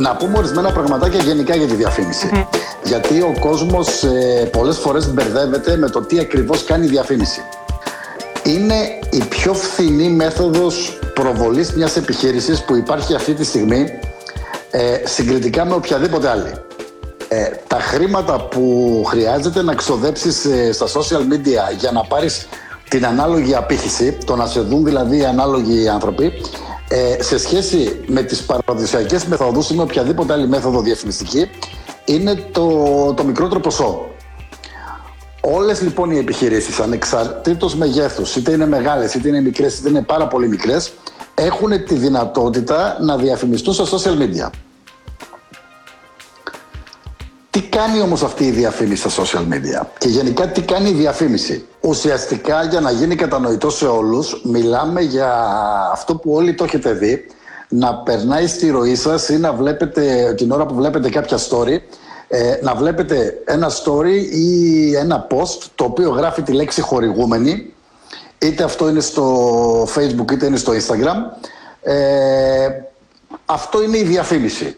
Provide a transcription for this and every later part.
Να πούμε ορισμένα πραγματάκια γενικά για τη διαφήμιση. Γιατί ο κόσμος ε, πολλές φορές μπερδεύεται με το τι ακριβώς κάνει η διαφήμιση. Είναι η πιο φθηνή μέθοδος προβολής μιας επιχείρησης που υπάρχει αυτή τη στιγμή ε, συγκριτικά με οποιαδήποτε άλλη. Ε, τα χρήματα που χρειάζεται να ξοδέψεις ε, στα social media για να πάρεις την ανάλογη απήχηση, το να σε δουν δηλαδή οι ανάλογοι άνθρωποι, ε, σε σχέση με τις παραδοσιακές μεθόδους ή με οποιαδήποτε άλλη μέθοδο διαφημιστική, είναι το, το μικρότερο ποσό. Όλες λοιπόν οι επιχειρήσεις, ανεξαρτήτως μεγέθους, είτε είναι μεγάλες, είτε είναι μικρές, είτε είναι πάρα πολύ μικρές, έχουν τη δυνατότητα να διαφημιστούν στα social media. Κάνει όμως αυτή η διαφήμιση στα social media; Και γενικά τι κάνει η διαφήμιση; Ουσιαστικά για να γίνει κατανοητό σε όλους μιλάμε για αυτό που όλοι το έχετε δει να περνάει στη ροή σας ή να βλέπετε την ώρα που βλέπετε κάποια story ε, να βλέπετε ένα story ή ένα post το οποίο γράφει τη λέξη χορηγούμενη είτε αυτό είναι στο facebook είτε είναι στο instagram ε, αυτό είναι η διαφήμιση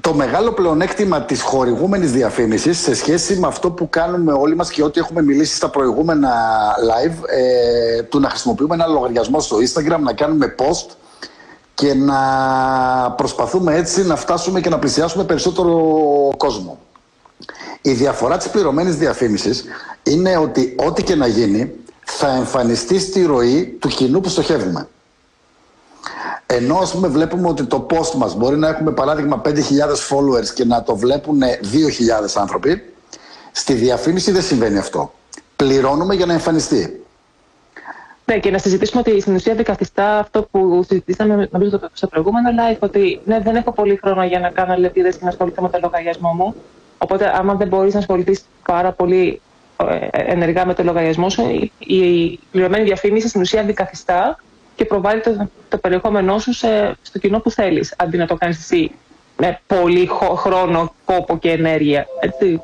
το μεγάλο πλεονέκτημα της χορηγούμενης διαφήμισης σε σχέση με αυτό που κάνουμε όλοι μας και ό,τι έχουμε μιλήσει στα προηγούμενα live ε, του να χρησιμοποιούμε ένα λογαριασμό στο Instagram, να κάνουμε post και να προσπαθούμε έτσι να φτάσουμε και να πλησιάσουμε περισσότερο κόσμο. Η διαφορά της πληρωμένης διαφήμισης είναι ότι ό,τι και να γίνει θα εμφανιστεί στη ροή του κοινού που στοχεύουμε. Ενώ ας πούμε βλέπουμε ότι το post μας μπορεί να έχουμε παράδειγμα 5.000 followers και να το βλέπουν 2.000 άνθρωποι, στη διαφήμιση δεν συμβαίνει αυτό. Πληρώνουμε για να εμφανιστεί. Ναι, και να συζητήσουμε ότι στην ουσία δικαθιστά αυτό που συζητήσαμε νομίζω στο προηγούμενο live, ότι ναι, δεν έχω πολύ χρόνο για να κάνω λεπτίδες και να ασχοληθώ με το λογαριασμό μου. Οπότε, άμα δεν μπορείς να ασχοληθείς πάρα πολύ ε, ενεργά με το λογαριασμό σου, η πληρωμένη διαφήμιση στην ουσία αντικαθιστά και προβάλλει το, το περιεχόμενό σου σε, στο κοινό που θέλεις, αντί να το κάνεις εσύ με πολύ χρόνο, κόπο και ενέργεια. Έτσι.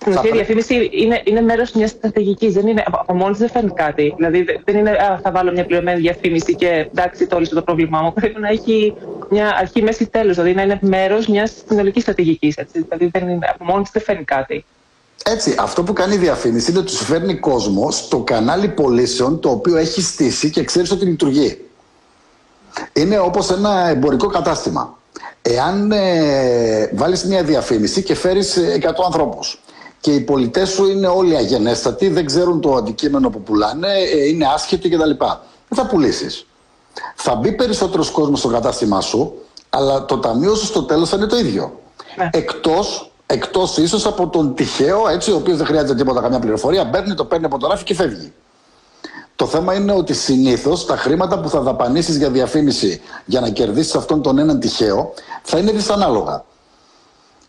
Στην ουσία η διαφήμιση είναι, είναι μέρος μιας στρατηγικής. Δεν είναι, από μόνη δεν φέρνει κάτι. Δηλαδή δεν είναι α, θα βάλω μια πληρωμένη διαφήμιση και εντάξει, το λύσω το πρόβλημά μου. Πρέπει να έχει μια αρχή, μέση, τέλος. Δηλαδή να είναι μέρος μιας συνολικής στρατηγικής. Δηλαδή δεν είναι, από μόνη δεν φέρνει κάτι. Έτσι, αυτό που κάνει η διαφήμιση είναι ότι σου φέρνει κόσμο στο κανάλι πωλήσεων το οποίο έχει στήσει και ξέρεις ότι λειτουργεί. Είναι όπως ένα εμπορικό κατάστημα. Εάν ε, βάλεις μια διαφήμιση και φέρεις 100 ε, ανθρώπους και οι πολιτές σου είναι όλοι αγενέστατοι, δεν ξέρουν το αντικείμενο που πουλάνε, ε, είναι άσχετοι κτλ. Δεν θα πουλήσεις. Θα μπει περισσότερος κόσμος στο κατάστημά σου, αλλά το ταμείο σου στο τέλος θα είναι το ίδιο. Ναι. Εκτός Εκτός ίσως από τον τυχαίο, έτσι, ο οποίος δεν χρειάζεται τίποτα, καμιά πληροφορία, μπαίνει, το παίρνει από το ράφι και φεύγει. Το θέμα είναι ότι συνήθως τα χρήματα που θα δαπανίσει για διαφήμιση για να κερδίσεις αυτόν τον έναν τυχαίο θα είναι δυσανάλογα.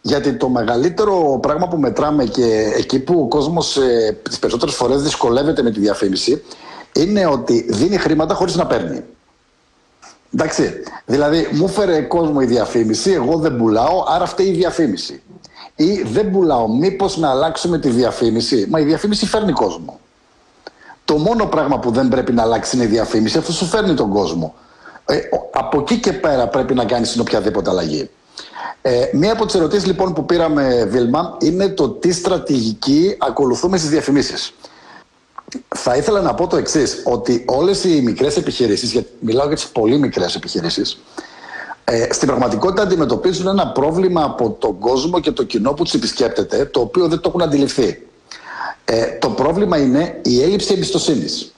Γιατί το μεγαλύτερο πράγμα που μετράμε και εκεί που ο κόσμος ε, τις περισσότερες φορές δυσκολεύεται με τη διαφήμιση είναι ότι δίνει χρήματα χωρίς να παίρνει. Εντάξει, δηλαδή μου φέρε κόσμο η διαφήμιση, εγώ δεν πουλάω, άρα αυτή η διαφήμιση ή δεν πουλάω. Μήπως να αλλάξουμε τη διαφήμιση. Μα η διαφήμιση φέρνει κόσμο. Το μόνο πράγμα που δεν πρέπει να αλλάξει είναι η διαφήμιση, αυτό σου φέρνει τον κόσμο. Ε, από εκεί και πέρα πρέπει να κάνεις την οποιαδήποτε αλλαγή. Ε, μία από τις ερωτήσεις λοιπόν που πήραμε, Βίλμα, είναι το τι στρατηγική ακολουθούμε στις διαφημίσεις. Θα ήθελα να πω το εξής, ότι όλες οι μικρές επιχειρήσεις, γιατί μιλάω για τις πολύ μικρές επιχειρήσεις, ε, στην πραγματικότητα αντιμετωπίζουν ένα πρόβλημα από τον κόσμο και το κοινό που του επισκέπτεται, το οποίο δεν το έχουν αντιληφθεί. Ε, το πρόβλημα είναι η έλλειψη εμπιστοσύνης.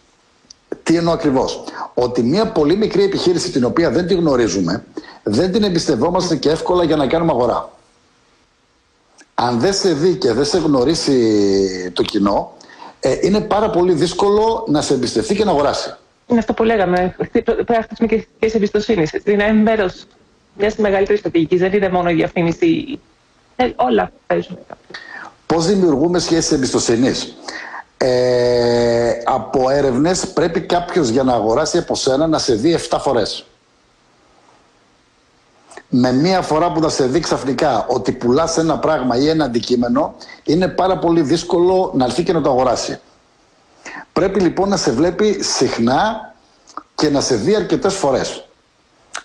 Τι εννοώ ακριβώς; Ότι μια πολύ μικρή επιχείρηση την οποία δεν τη γνωρίζουμε, δεν την εμπιστευόμαστε και εύκολα για να κάνουμε αγορά. Αν δεν σε δει και δεν σε γνωρίσει το κοινό, ε, είναι πάρα πολύ δύσκολο να σε εμπιστευτεί και να αγοράσει. Είναι αυτό που λέγαμε. Πρέπει να χτίσουμε και εμπιστοσύνης. Είναι μέρος μιας μεγαλύτερης στρατηγικής. Δεν είναι μόνο η διαφήμιση. Ε, όλα παίζουν. Πώς δημιουργούμε σχέσεις εμπιστοσύνης. Ε, από έρευνες πρέπει κάποιος για να αγοράσει από σένα να σε δει 7 φορές. Με μία φορά που θα σε δει ξαφνικά ότι πουλάς ένα πράγμα ή ένα αντικείμενο, είναι πάρα πολύ δύσκολο να έρθει και να το αγοράσει. Πρέπει λοιπόν να σε βλέπει συχνά και να σε δει αρκετές φορές.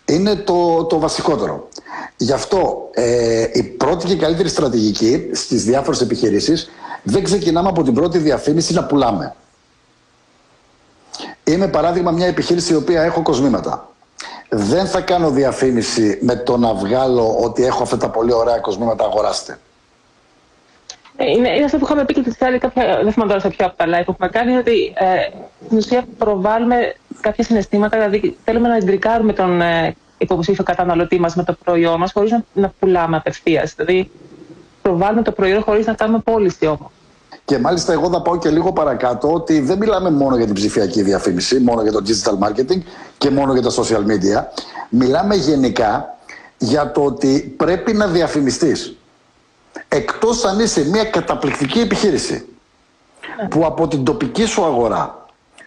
Είναι το, το βασικότερο. Γι' αυτό ε, η πρώτη και καλύτερη στρατηγική στις διάφορες επιχειρήσεις δεν ξεκινάμε από την πρώτη διαφήμιση να πουλάμε. Είμαι παράδειγμα μια επιχείρηση η οποία έχω κοσμήματα. Δεν θα κάνω διαφήμιση με το να βγάλω ότι έχω αυτά τα πολύ ωραία κοσμήματα, αγοράστε. Ε, είναι, είναι αυτό που είχαμε πει και τη άλλη κάποια. Δεν θυμάμαι τώρα σε ποιο από τα live που έχουμε κάνει, ότι ε, στην ουσία προβάλλουμε κάποια συναισθήματα, δηλαδή θέλουμε να εντρικάρουμε τον ε, υποψήφιο καταναλωτή μας με το προϊόν μας, χωρίς να, να πουλάμε απευθείας. Δηλαδή, προβάλλουμε το προϊόν χωρίς να κάνουμε πώληση όμως. Και μάλιστα εγώ θα πάω και λίγο παρακάτω ότι δεν μιλάμε μόνο για την ψηφιακή διαφήμιση, μόνο για το digital marketing και μόνο για τα social media. Μιλάμε γενικά για το ότι πρέπει να διαφημιστείς. Εκτός αν είσαι μια καταπληκτική επιχείρηση που από την τοπική σου αγορά,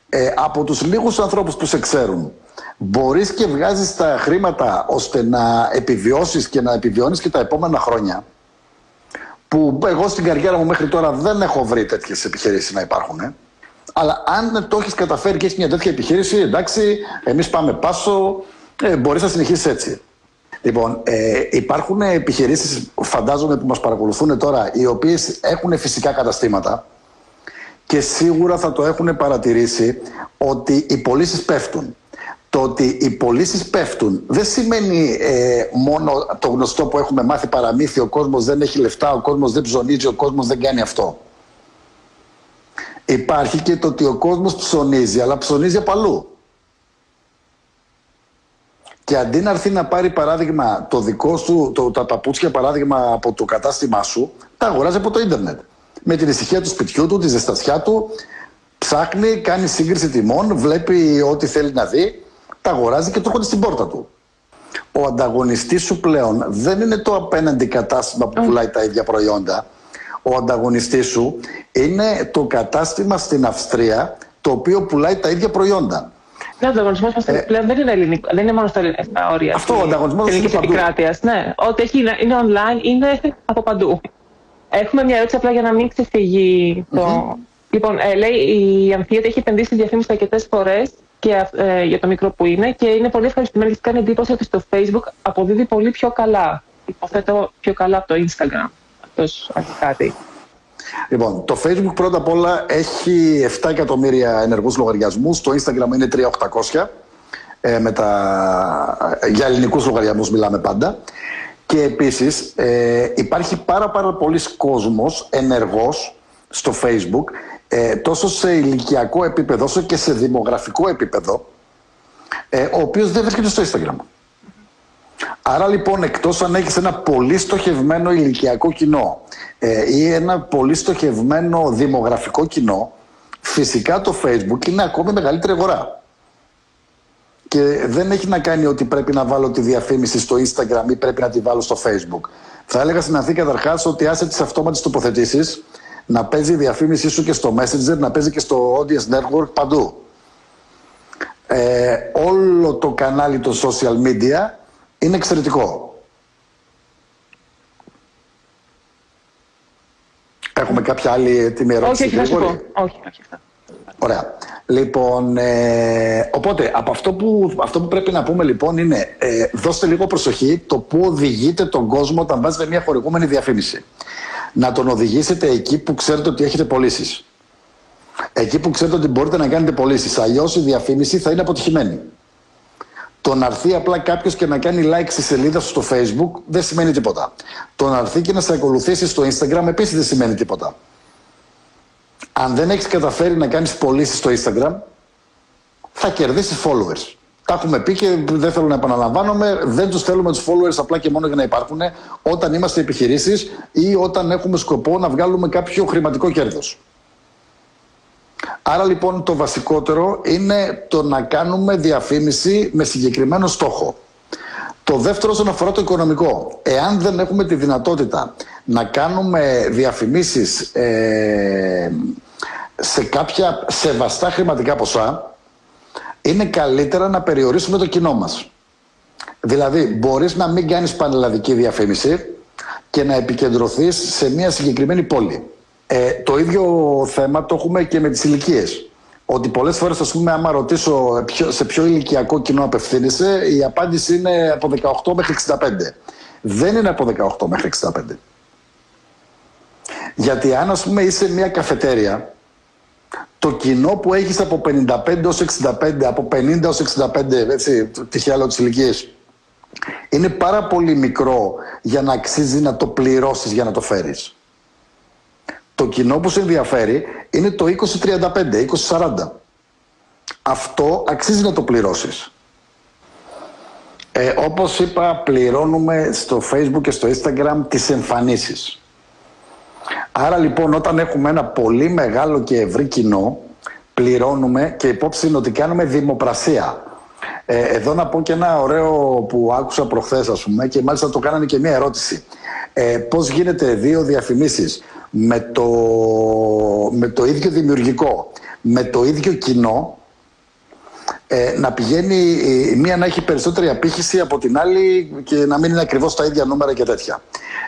ε, από τους λίγους ανθρώπους που σε ξέρουν, μπορείς και βγάζεις τα χρήματα ώστε να επιβιώσεις και να επιβιώνεις και τα επόμενα χρόνια που εγώ στην καριέρα μου μέχρι τώρα δεν έχω βρει τέτοιες επιχειρήσεις να υπάρχουν. Ε. Αλλά αν το έχεις καταφέρει και έχεις μια τέτοια επιχείρηση, εντάξει, εμείς πάμε πάσο, ε, μπορείς να συνεχίσεις έτσι. Λοιπόν, ε, υπάρχουν επιχειρήσεις, φαντάζομαι, που μας παρακολουθούν τώρα, οι οποίες έχουν φυσικά καταστήματα και σίγουρα θα το έχουν παρατηρήσει ότι οι πωλήσεις πέφτουν. Το ότι οι πωλήσεις πέφτουν δεν σημαίνει ε, μόνο το γνωστό που έχουμε μάθει παραμύθι, ο κόσμος δεν έχει λεφτά, ο κόσμος δεν ψωνίζει, ο κόσμος δεν κάνει αυτό. Υπάρχει και το ότι ο κόσμος ψωνίζει, αλλά ψωνίζει από αλλού. Και αντί να έρθει να πάρει παράδειγμα το δικό σου, το, τα παπούτσια παράδειγμα από το κατάστημά σου, τα αγοράζει από το ίντερνετ. Με την ησυχία του σπιτιού του, τη ζεστασιά του, ψάχνει, κάνει σύγκριση τιμών, βλέπει ό,τι θέλει να δει τα αγοράζει και το έρχονται στην πόρτα του. Ο ανταγωνιστής σου πλέον δεν είναι το απέναντι κατάστημα που πουλάει τα ίδια προϊόντα. Ο ανταγωνιστής σου είναι το κατάστημα στην Αυστρία το οποίο πουλάει τα ίδια προϊόντα. Ναι, ο ανταγωνισμός μας ε, πλέον δεν είναι, ελληνικό, δεν είναι μόνο στα ελληνικά όρια. Αυτό ο ανταγωνισμός είναι παντού. Ναι, ό,τι έχει είναι online είναι από παντού. Έχουμε μια ερώτηση απλά για να μην ξεφύγει το. Λοιπόν, ε, λέει η Ανθία έχει επενδύσει στη διαφήμιση αρκετές φορές και, ε, για το μικρό που είναι και είναι πολύ ευχαριστημένη γιατί κάνει εντύπωση ότι στο Facebook αποδίδει πολύ πιο καλά. Υποθέτω πιο καλά από το Instagram. Αυτός κάτι. Λοιπόν, το Facebook πρώτα απ' όλα έχει 7 εκατομμύρια ενεργούς λογαριασμούς, το Instagram είναι 3.800, ε, με τα, για ελληνικούς λογαριασμούς μιλάμε πάντα. Και επίσης ε, υπάρχει πάρα πάρα πολλοί κόσμος ενεργός στο Facebook ε, τόσο σε ηλικιακό επίπεδο όσο και σε δημογραφικό επίπεδο ε, ο οποίος δεν βρίσκεται στο Instagram. Άρα λοιπόν εκτός αν έχεις ένα πολύ στοχευμένο ηλικιακό κοινό ε, ή ένα πολύ στοχευμένο δημογραφικό κοινό φυσικά το Facebook είναι ακόμη μεγαλύτερη αγορά. Και δεν έχει να κάνει ότι πρέπει να βάλω τη διαφήμιση στο Instagram ή πρέπει να τη βάλω στο Facebook. Θα έλεγα στην Αθήνα καταρχάς ότι άσε τις αυτόματες τοποθετήσεις να παίζει η διαφήμιση σου και στο Messenger, να παίζει και στο Audience Network παντού. Ε, όλο το κανάλι των social media είναι εξαιρετικό. Έχουμε κάποια άλλη έτοιμη ερώτηση. Όχι, όχι, όχι, όχι, όχι. Ωραία. Λοιπόν, ε, οπότε από αυτό που, αυτό που πρέπει να πούμε λοιπόν είναι ε, δώστε λίγο προσοχή το που οδηγείτε τον κόσμο όταν βάζετε μια χορηγούμενη διαφήμιση να τον οδηγήσετε εκεί που ξέρετε ότι έχετε πωλήσεις. Εκεί που ξέρετε ότι μπορείτε να κάνετε πωλήσεις. Αλλιώς η διαφήμιση θα είναι αποτυχημένη. Το να έρθει απλά κάποιος και να κάνει like στη σελίδα σου στο Facebook δεν σημαίνει τίποτα. Το να έρθει και να σε ακολουθήσει στο Instagram επίσης δεν σημαίνει τίποτα. Αν δεν έχεις καταφέρει να κάνεις πωλήσεις στο Instagram, θα κερδίσεις followers. Τα έχουμε πει και δεν θέλω να επαναλαμβάνομαι. Δεν τους θέλουμε τους followers απλά και μόνο για να υπάρχουν όταν είμαστε επιχειρήσεις ή όταν έχουμε σκοπό να βγάλουμε κάποιο χρηματικό κέρδος. Άρα λοιπόν το βασικότερο είναι το να κάνουμε διαφήμιση με συγκεκριμένο στόχο. Το δεύτερο όσον αφορά το οικονομικό. Εάν δεν έχουμε τη δυνατότητα να κάνουμε διαφημίσεις ε, σε κάποια σεβαστά χρηματικά ποσά, είναι καλύτερα να περιορίσουμε το κοινό μας. Δηλαδή, μπορείς να μην κάνεις πανελλαδική διαφήμιση και να επικεντρωθείς σε μια συγκεκριμένη πόλη. Ε, το ίδιο θέμα το έχουμε και με τις ηλικίες. ότι πολλές φορές, ας πούμε, άμα ρωτήσω σε ποιο ηλικιακό κοινό απευθύνεσαι, η απάντηση είναι από 18 μέχρι 65. Δεν είναι από 18 μέχρι 65. Γιατί αν, ας πούμε, είσαι μια καφετέρια, το κοινό που έχεις από 55 έως 65, από 50 έως 65, έτσι, τυχαία λέω τις ηλικίες, είναι πάρα πολύ μικρό για να αξίζει να το πληρώσεις για να το φέρεις. Το κοινό που σε ενδιαφέρει είναι το 20-35, 20-40. Αυτό αξίζει να το πληρώσεις. Ε, όπως είπα, πληρώνουμε στο Facebook και στο Instagram τις εμφανίσεις. Άρα λοιπόν όταν έχουμε ένα πολύ μεγάλο και ευρύ κοινό, πληρώνουμε και υπόψη είναι ότι κάνουμε δημοπρασία. Ε, εδώ να πω και ένα ωραίο που άκουσα προχθές ας πούμε και μάλιστα το κάνανε και μια ερώτηση. Ε, πώς γίνεται δύο διαφημίσεις; Με το, με το ίδιο δημιουργικό, με το ίδιο κοινό ε, να πηγαίνει η μία να έχει περισσότερη απήχηση από την άλλη και να μην είναι ακριβώς τα ίδια νούμερα και τέτοια.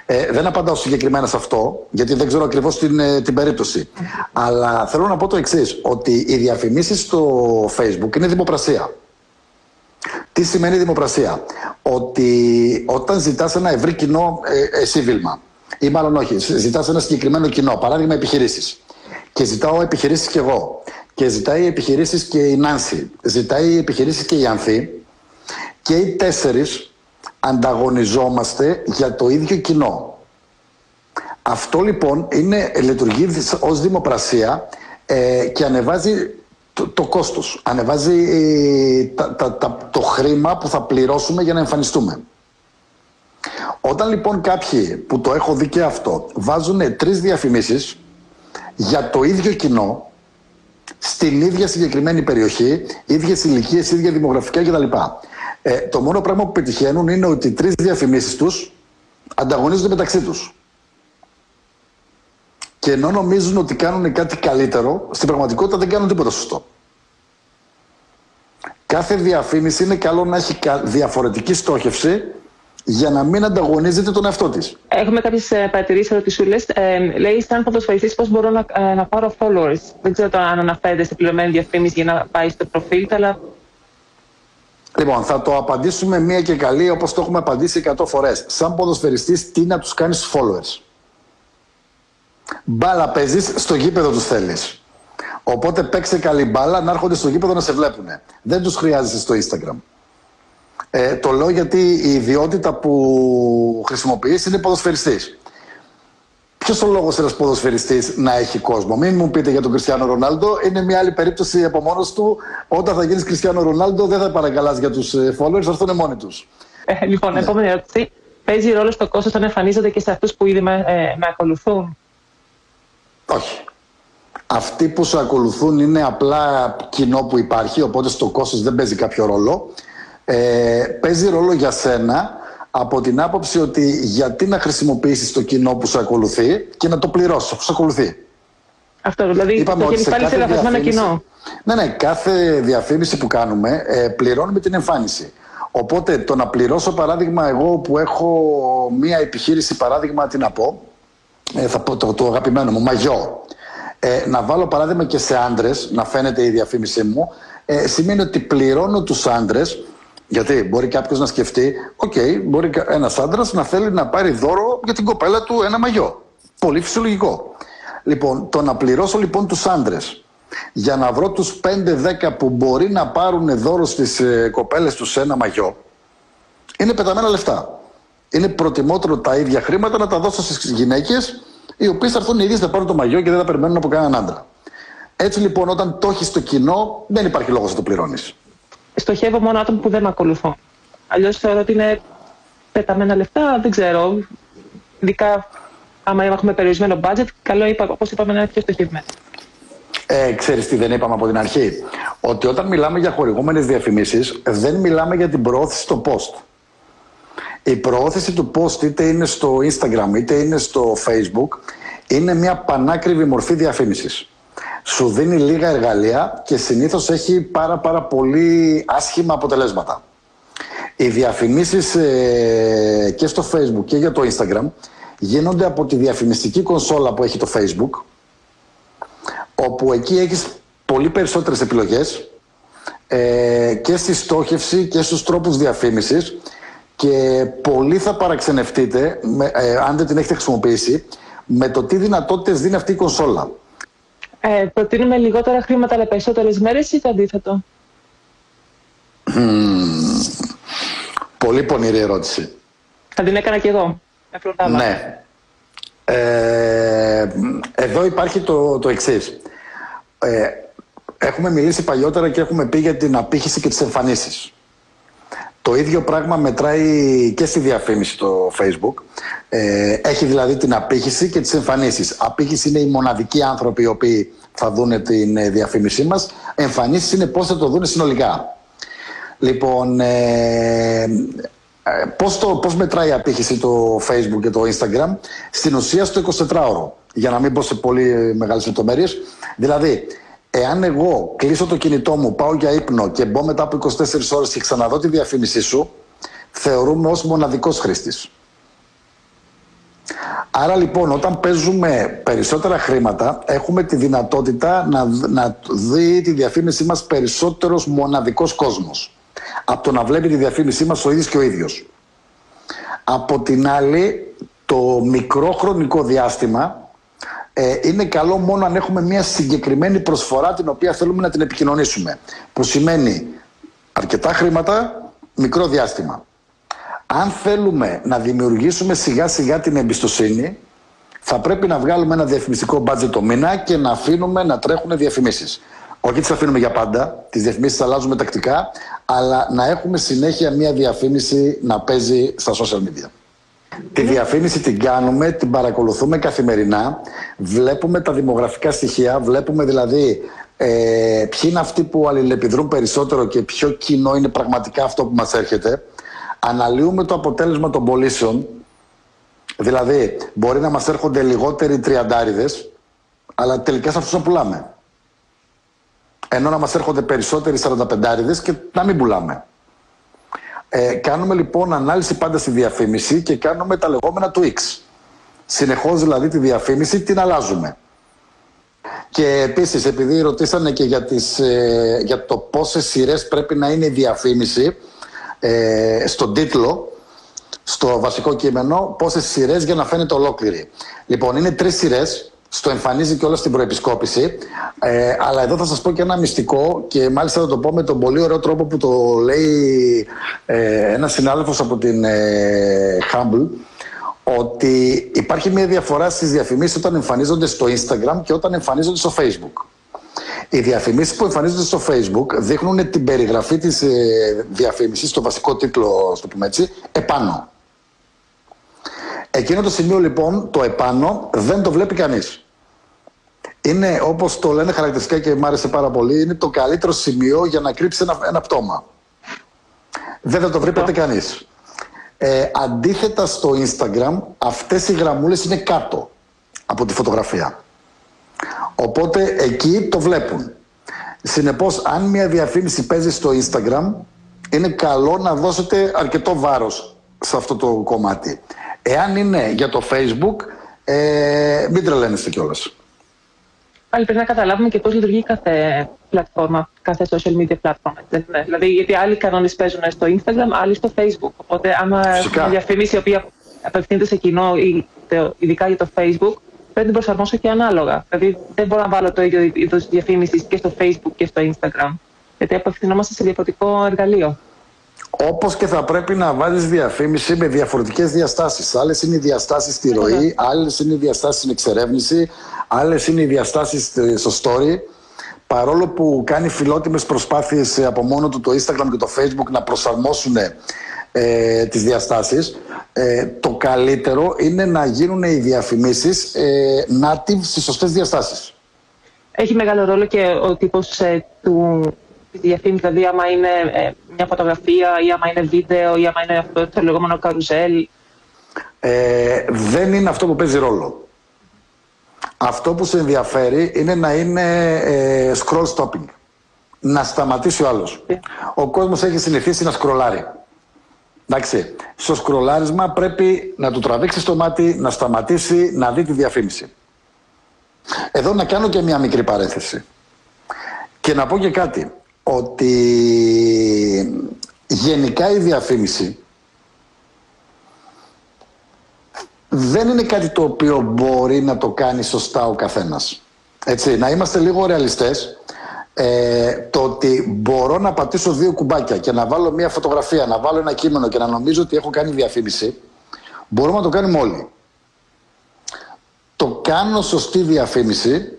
Ε, δεν απαντάω συγκεκριμένα σε αυτό, γιατί δεν ξέρω ακριβώς την, ε, την περίπτωση. Αλλά θέλω να πω το εξής ότι οι διαφημίσεις στο Facebook είναι δημοπρασία. Τι σημαίνει δημοπρασία; Ότι όταν ζητάς ένα ευρύ κοινό ε, εσύ Βίλμα, ή μάλλον όχι, ζητάς ένα συγκεκριμένο κοινό, παράδειγμα επιχειρήσεις, και ζητάω επιχειρήσεις κι εγώ, και ζητάει επιχειρήσεις και η Νάνση, ζητάει επιχειρήσεις και η Ανθή, και οι τέσσερις ανταγωνιζόμαστε για το ίδιο κοινό. Αυτό λοιπόν είναι, λειτουργεί ως δημοπρασία ε, και ανεβάζει το, το κόστος, ανεβάζει ε, το χρήμα που θα πληρώσουμε για να εμφανιστούμε. Όταν λοιπόν κάποιοι που το έχω δει και αυτό βάζουν τρεις διαφημίσεις για το ίδιο κοινό στην ίδια συγκεκριμένη περιοχή, ίδιες ηλικίες, ίδια δημογραφικά κτλ. Ε, το μόνο πράγμα που πετυχαίνουν είναι ότι οι τρεις διαφημίσεις τους ανταγωνίζονται μεταξύ τους. Και ενώ νομίζουν ότι κάνουν κάτι καλύτερο, στην πραγματικότητα δεν κάνουν τίποτα σωστό. Κάθε διαφήμιση είναι καλό να έχει διαφορετική στόχευση για να μην ανταγωνίζεται τον εαυτό της. Έχουμε κάποιες παρατηρήσεις, ερωτησούλε. Ε, λέει, σαν ποδοσφαιριστής, πώς μπορώ να, ε, να πάρω followers; Δεν ξέρω αν αναφέρεται σε πληρωμένη διαφήμιση για να πάει στο προφίλ, αλλά Λοιπόν, θα το απαντήσουμε μία και καλή όπως το έχουμε απαντήσει 100 φορές. Σαν ποδοσφαιριστής, τι να τους κάνεις followers; Μπάλα παίζεις, στο γήπεδο τους θέλεις. Οπότε παίξε καλή μπάλα να έρχονται στο γήπεδο να σε βλέπουν. Δεν τους χρειάζεσαι στο Instagram. Ε, το λέω γιατί η ιδιότητα που χρησιμοποιείς είναι ποδοσφαιριστής. Ποιος ο λόγος ένας ποδοσφαιριστής να έχει κόσμο; Μην μου πείτε για τον Κριστιανό Ρονάλντο. Είναι μια άλλη περίπτωση από μόνος του. Όταν θα γίνεις Κριστιανό Ρονάλντο, δεν θα παρακαλά για τους ε, followers, θα έρθουν μόνοι τους. Ε, λοιπόν, ναι. επόμενη ερώτηση. Παίζει ρόλο στο κόστος όταν εμφανίζονται και σε αυτούς που ήδη με, ε, με ακολουθούν; Όχι. Αυτοί που σε ακολουθούν είναι απλά κοινό που υπάρχει, οπότε στο κόστος δεν παίζει κάποιο ρόλο. Ε, παίζει ρόλο για σένα από την άποψη ότι γιατί να χρησιμοποιήσεις το κοινό που σε ακολουθεί και να το πληρώσεις που σε ακολουθεί. Αυτό, δηλαδή Είπαμε το πάλι σε λαθασμένο κοινό. Ναι, ναι, κάθε διαφήμιση που κάνουμε ε, πληρώνουμε την εμφάνιση. Οπότε το να πληρώσω παράδειγμα εγώ που έχω μία επιχείρηση παράδειγμα τι να πω, ε, θα πω το, το αγαπημένο μου, μαγιό. Ε, να βάλω παράδειγμα και σε άντρες, να φαίνεται η διαφήμιση μου, ε, σημαίνει ότι πληρώνω τους άντρες γιατί μπορεί κάποιο να σκεφτεί, οκ, okay, μπορεί ένας άντρας να θέλει να πάρει δώρο για την κοπέλα του ένα μαγιό. Πολύ φυσιολογικό. Λοιπόν, το να πληρώσω λοιπόν τους άντρες για να βρω τους 5-10 που μπορεί να πάρουν δώρο στις ε, κοπέλες τους σε ένα μαγιό, είναι πεταμένα λεφτά. Είναι προτιμότερο τα ίδια χρήματα να τα δώσω στις γυναίκες, οι οποίες θα έρθουν οι ίδιες να πάρουν το μαγιό και δεν θα περιμένουν από κανέναν άντρα. Έτσι λοιπόν, όταν το έχεις στο κοινό, δεν υπάρχει λόγος να το πληρώνεις στοχεύω μόνο άτομα που δεν με ακολουθούν. Αλλιώς θεωρώ ότι είναι πεταμένα λεφτά, δεν ξέρω. Ειδικά άμα έχουμε περιορισμένο budget, καλό είπα, όπως είπαμε, να είναι πιο στοχευμένο. Ε, ξέρεις τι δεν είπαμε από την αρχή; Ότι όταν μιλάμε για χορηγούμενες διαφημίσεις, δεν μιλάμε για την προώθηση στο post. Η προώθηση του post είτε είναι στο Instagram είτε είναι στο Facebook είναι μια πανάκριβη μορφή διαφήμισης σου δίνει λίγα εργαλεία και συνήθως έχει πάρα πάρα πολύ άσχημα αποτελέσματα. Οι διαφημίσεις ε, και στο Facebook και για το Instagram γίνονται από τη διαφημιστική κονσόλα που έχει το Facebook όπου εκεί έχεις πολύ περισσότερες επιλογές ε, και στη στόχευση και στους τρόπους διαφήμισης και πολύ θα παραξενευτείτε, ε, αν δεν την έχετε χρησιμοποιήσει, με το τι δυνατότητες δίνει αυτή η κονσόλα. Ε, προτείνουμε λιγότερα χρήματα αλλά περισσότερες μέρες ή το αντίθετο; πολύ πονηρή ερώτηση. Θα την έκανα κι εγώ. Ναι. Ε, εδώ υπάρχει το, το εξής. Ε, έχουμε μιλήσει παλιότερα και έχουμε πει για την απήχηση και τις εμφανίσεις. Το ίδιο πράγμα μετράει και στη διαφήμιση το Facebook. Ε, έχει δηλαδή την απήχηση και τις εμφανίσεις. Απήχηση είναι οι μοναδικοί άνθρωποι οι οποίοι θα δουν την ε, διαφήμισή μας. Εμφανίσεις είναι πώς θα το δουν συνολικά. Λοιπόν, ε, ε, πώς, το, πώς μετράει η απήχηση το Facebook και το Instagram; Στην ουσία στο 24ωρο για να μην πω σε πολύ μεγάλες λεπτομέρειες. δηλαδή εάν εγώ κλείσω το κινητό μου πάω για ύπνο και μπω μετά από 24 ώρες και ξαναδώ τη διαφήμισή σου θεωρούμε ως μοναδικός χρήστης Άρα λοιπόν όταν παίζουμε περισσότερα χρήματα έχουμε τη δυνατότητα να, να δει τη διαφήμισή μας περισσότερος μοναδικός κόσμος από το να βλέπει τη διαφήμισή μας ο ίδιος και ο ίδιος. Από την άλλη, το μικρό χρονικό διάστημα ε, είναι καλό μόνο αν έχουμε μια συγκεκριμένη προσφορά την οποία θέλουμε να την επικοινωνήσουμε. Που σημαίνει αρκετά χρήματα, μικρό διάστημα. Αν θέλουμε να δημιουργήσουμε σιγά σιγά την εμπιστοσύνη, θα πρέπει να βγάλουμε ένα διαφημιστικό budget το μήνα και να αφήνουμε να τρέχουν διαφημίσεις. Όχι τις αφήνουμε για πάντα, τις διαφημίσεις αλλάζουμε τακτικά, αλλά να έχουμε συνέχεια μια διαφήμιση να παίζει στα social media. Τη διαφήμιση την κάνουμε, την παρακολουθούμε καθημερινά, βλέπουμε τα δημογραφικά στοιχεία, βλέπουμε δηλαδή ε, ποιοι είναι αυτοί που αλληλεπιδρούν περισσότερο και ποιο κοινό είναι πραγματικά αυτό που μας έρχεται. Αναλύουμε το αποτέλεσμα των πωλήσεων, δηλαδή μπορεί να μας έρχονται λιγότεροι τριαντάριδες, αλλά τελικά σε αυτούς να πουλάμε ενώ να μας έρχονται περισσότεροι 45 και να μην πουλάμε. Ε, κάνουμε λοιπόν ανάλυση πάντα στη διαφήμιση και κάνουμε τα λεγόμενα του X. Συνεχώς δηλαδή τη διαφήμιση την αλλάζουμε. Και επίσης επειδή ρωτήσανε και για, τις, ε, για το πόσες σειρές πρέπει να είναι η διαφήμιση ε, στον τίτλο, στο βασικό κείμενο, πόσες σειρές για να φαίνεται ολόκληρη. Λοιπόν, είναι τρεις σειρές στο εμφανίζει και όλα στην προεπισκόπηση. Ε, αλλά εδώ θα σας πω και ένα μυστικό και μάλιστα θα το πω με τον πολύ ωραίο τρόπο που το λέει ε, ένας συνάδελφος από την ε, Humble ότι υπάρχει μια διαφορά στις διαφημίσεις όταν εμφανίζονται στο Instagram και όταν εμφανίζονται στο Facebook. Οι διαφημίσεις που εμφανίζονται στο Facebook δείχνουν την περιγραφή της ε, διαφήμισης, το βασικό τίτλο, στο πούμε έτσι, επάνω. Εκείνο το σημείο λοιπόν, το επάνω, δεν το βλέπει κανείς είναι όπως το λένε χαρακτηριστικά και μου άρεσε πάρα πολύ, είναι το καλύτερο σημείο για να κρύψει ένα, ένα πτώμα. Δεν θα το βρει ποτέ κανείς. Ε, αντίθετα στο Instagram, αυτές οι γραμμούλες είναι κάτω από τη φωτογραφία. Οπότε εκεί το βλέπουν. Συνεπώς, αν μια διαφήμιση παίζει στο Instagram, είναι καλό να δώσετε αρκετό βάρος σε αυτό το κομμάτι. Εάν είναι για το Facebook, ε, μην τρελαίνεστε κιόλας πάλι πρέπει να καταλάβουμε και πώς λειτουργεί κάθε πλατφόρμα, κάθε social media platform. Δηλαδή, γιατί άλλοι κανόνες παίζουν στο Instagram, άλλοι στο Facebook. Οπότε, άμα έχουμε μια διαφήμιση η οποία απευθύνεται σε κοινό, ειδικά για το Facebook, πρέπει να την προσαρμόσω και ανάλογα. Δηλαδή, δεν μπορώ να βάλω το ίδιο είδος διαφήμισης και στο Facebook και στο Instagram. Γιατί απευθυνόμαστε σε διαφορετικό εργαλείο. Όπως και θα πρέπει να βάλεις διαφήμιση με διαφορετικές διαστάσεις. Άλλες είναι οι διαστάσεις στη ροή, άλλες είναι οι διαστάσεις στην εξερεύνηση, άλλες είναι οι διαστάσεις στο story. Παρόλο που κάνει φιλότιμες προσπάθειες από μόνο του το Instagram και το Facebook να προσαρμόσουν ε, τις διαστάσεις ε, το καλύτερο είναι να γίνουν οι διαφημίσεις ε, native στις σωστές διαστάσεις. Έχει μεγάλο ρόλο και ο τύπος ε, του διαφήμιση, δηλαδή άμα είναι ε, μια φωτογραφία ή άμα είναι βίντεο ή άμα είναι αυτό το λεγόμενο καρουζέλ. Ε, δεν είναι αυτό που παίζει ρόλο. Αυτό που σε ενδιαφέρει είναι να είναι ε, scroll stopping. Να σταματήσει ο άλλος. Ο κόσμος έχει συνηθίσει να σκρολάρει. Εντάξει. Στο σκρολάρισμα πρέπει να του τραβήξει το μάτι, να σταματήσει, να δει τη διαφήμιση. Εδώ να κάνω και μια μικρή παρέθεση. Και να πω και κάτι, ότι γενικά η διαφήμιση δεν είναι κάτι το οποίο μπορεί να το κάνει σωστά ο καθένας. Έτσι, να είμαστε λίγο ρεαλιστές. Ε, το ότι μπορώ να πατήσω δύο κουμπάκια και να βάλω μια φωτογραφία, να βάλω ένα κείμενο και να νομίζω ότι έχω κάνει διαφήμιση, μπορούμε να το κάνουμε όλοι. Το κάνω σωστή διαφήμιση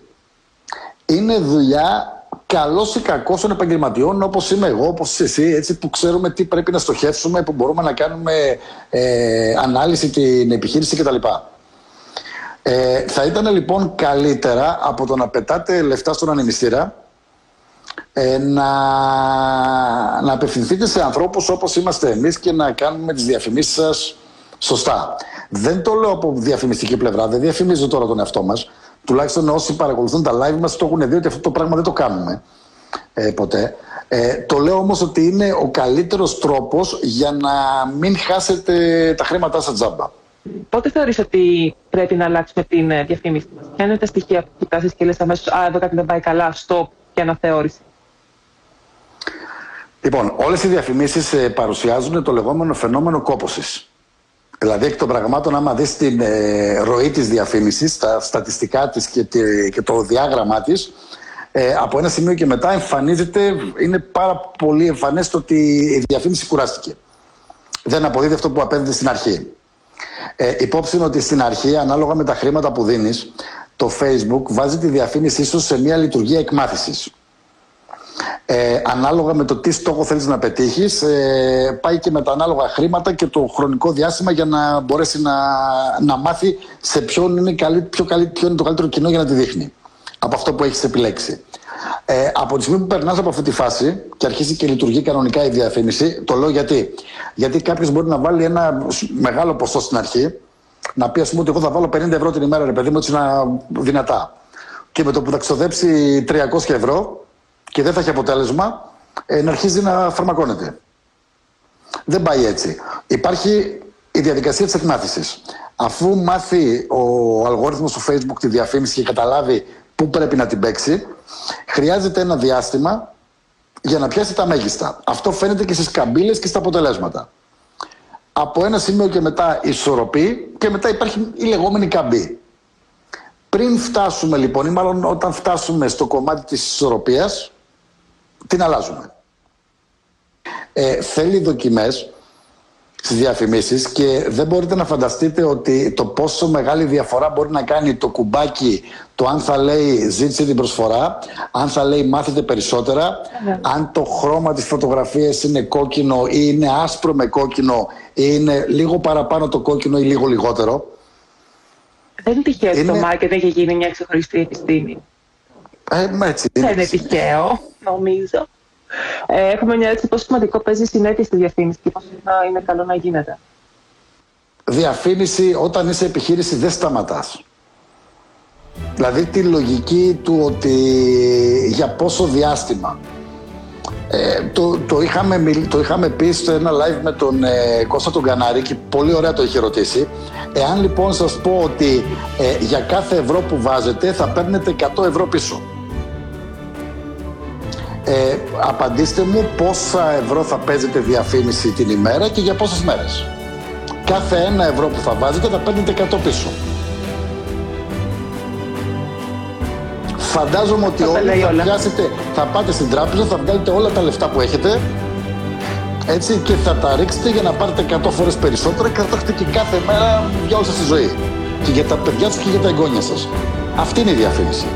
είναι δουλειά καλός ή κακός των επαγγελματιών όπως είμαι εγώ, όπως είσαι εσύ, έτσι, που ξέρουμε τι πρέπει να στοχεύσουμε, που μπορούμε να κάνουμε ε, ανάλυση την επιχείρηση κτλ. Ε, θα ήταν λοιπόν καλύτερα από το να πετάτε λεφτά στον ανεμιστήρα ε, να, να απευθυνθείτε σε ανθρώπους όπως είμαστε εμείς και να κάνουμε τις διαφημίσεις σας σωστά. Δεν το λέω από διαφημιστική πλευρά, δεν διαφημίζω τώρα τον εαυτό μας. Τουλάχιστον όσοι παρακολουθούν τα live μας το έχουν δει ότι αυτό το πράγμα δεν το κάνουμε ε, ποτέ. Ε, το λέω όμως ότι είναι ο καλύτερος τρόπος για να μην χάσετε τα χρήματά σας τζάμπα. Πότε θεωρείς ότι πρέπει να αλλάξουμε την ε, διαφήμιση μας; Ποια είναι τα στοιχεία που κοιτάζεις και λες αμέσως «Α, εδώ κάτι δεν πάει καλά, stop» και αναθεώρηση. Λοιπόν, όλες οι διαφημίσεις ε, παρουσιάζουν το λεγόμενο φαινόμενο κόπωσης. Δηλαδή, εκ των πραγμάτων, άμα δεις την ε, ροή της διαφήμισης, τα στατιστικά της και, και το διάγραμμά της, ε, από ένα σημείο και μετά εμφανίζεται, είναι πάρα πολύ εμφανές το ότι η διαφήμιση κουράστηκε. Δεν αποδίδει αυτό που απέδιδε στην αρχή. Ε, υπόψη είναι ότι στην αρχή, ανάλογα με τα χρήματα που δίνεις, το Facebook βάζει τη διαφήμιση ίσως σε μια λειτουργία εκμάθησης. Ε, ανάλογα με το τι στόχο θέλεις να πετύχεις ε, πάει και με τα ανάλογα χρήματα και το χρονικό διάστημα για να μπορέσει να, να μάθει σε ποιον είναι, καλύ, πιο καλύ, ποιο είναι το καλύτερο κοινό για να τη δείχνει από αυτό που έχεις επιλέξει. Ε, από τη στιγμή που περνάς από αυτή τη φάση και αρχίζει και λειτουργεί κανονικά η διαφήμιση, το λέω γιατί. Γιατί κάποιος μπορεί να βάλει ένα μεγάλο ποσό στην αρχή, να πει ας πούμε ότι εγώ θα βάλω 50 ευρώ την ημέρα, ρε παιδί μου, έτσι να δυνατά. Και με το που θα ξοδέψει 300 ευρώ, και δεν θα έχει αποτέλεσμα ε, να αρχίζει να φαρμακώνεται. Δεν πάει έτσι. Υπάρχει η διαδικασία της εκμάθησης. Αφού μάθει ο αλγόριθμος του Facebook τη διαφήμιση και καταλάβει πού πρέπει να την παίξει, χρειάζεται ένα διάστημα για να πιάσει τα μέγιστα. Αυτό φαίνεται και στις καμπύλες και στα αποτελέσματα. Από ένα σημείο και μετά ισορροπεί και μετά υπάρχει η λεγόμενη καμπή. Πριν φτάσουμε λοιπόν, ή μάλλον όταν φτάσουμε στο κομμάτι της ισορροπίας, την αλλάζουμε. Ε, θέλει δοκιμές στις διαφημίσεις και δεν μπορείτε να φανταστείτε ότι το πόσο μεγάλη διαφορά μπορεί να κάνει το κουμπάκι το αν θα λέει ζήτησε την προσφορά, αν θα λέει μάθετε περισσότερα, ναι. αν το χρώμα της φωτογραφίας είναι κόκκινο ή είναι άσπρο με κόκκινο ή είναι λίγο παραπάνω το κόκκινο ή λίγο λιγότερο. Δεν είναι τυχαίο ότι το marketing έχει γίνει μια ξεχωριστή επιστήμη. Ε, έτσι, Δεν είναι τυχαίο, νομίζω. Ε, έχουμε μια έτσι πόσο σημαντικό παίζει η συνέχεια στη διαφήμιση και πόσο είναι καλό να γίνεται. Διαφήμιση όταν είσαι επιχείρηση δεν σταματάς. Δηλαδή τη λογική του ότι για πόσο διάστημα. Ε, το, το, είχαμε, το είχαμε πει στο ένα live με τον ε, Κώστα τον Κανάρη και πολύ ωραία το είχε ρωτήσει. Εάν λοιπόν σας πω ότι ε, για κάθε ευρώ που βάζετε θα παίρνετε 100 ευρώ πίσω. Ε, απαντήστε μου πόσα ευρώ θα παίζετε διαφήμιση την ημέρα και για πόσες μέρες. Κάθε ένα ευρώ που θα βάζετε θα παίρνετε 100 πίσω. Φαντάζομαι ότι όλοι θα, πιάσετε, θα πάτε στην τράπεζα, θα βγάλετε όλα τα λεφτά που έχετε έτσι, και θα τα ρίξετε για να πάρετε 100 φορές περισσότερα και θα τα έχετε και κάθε μέρα για όλη σας τη ζωή. Και για τα παιδιά σας και για τα εγγόνια σας. Αυτή είναι η διαφήμιση.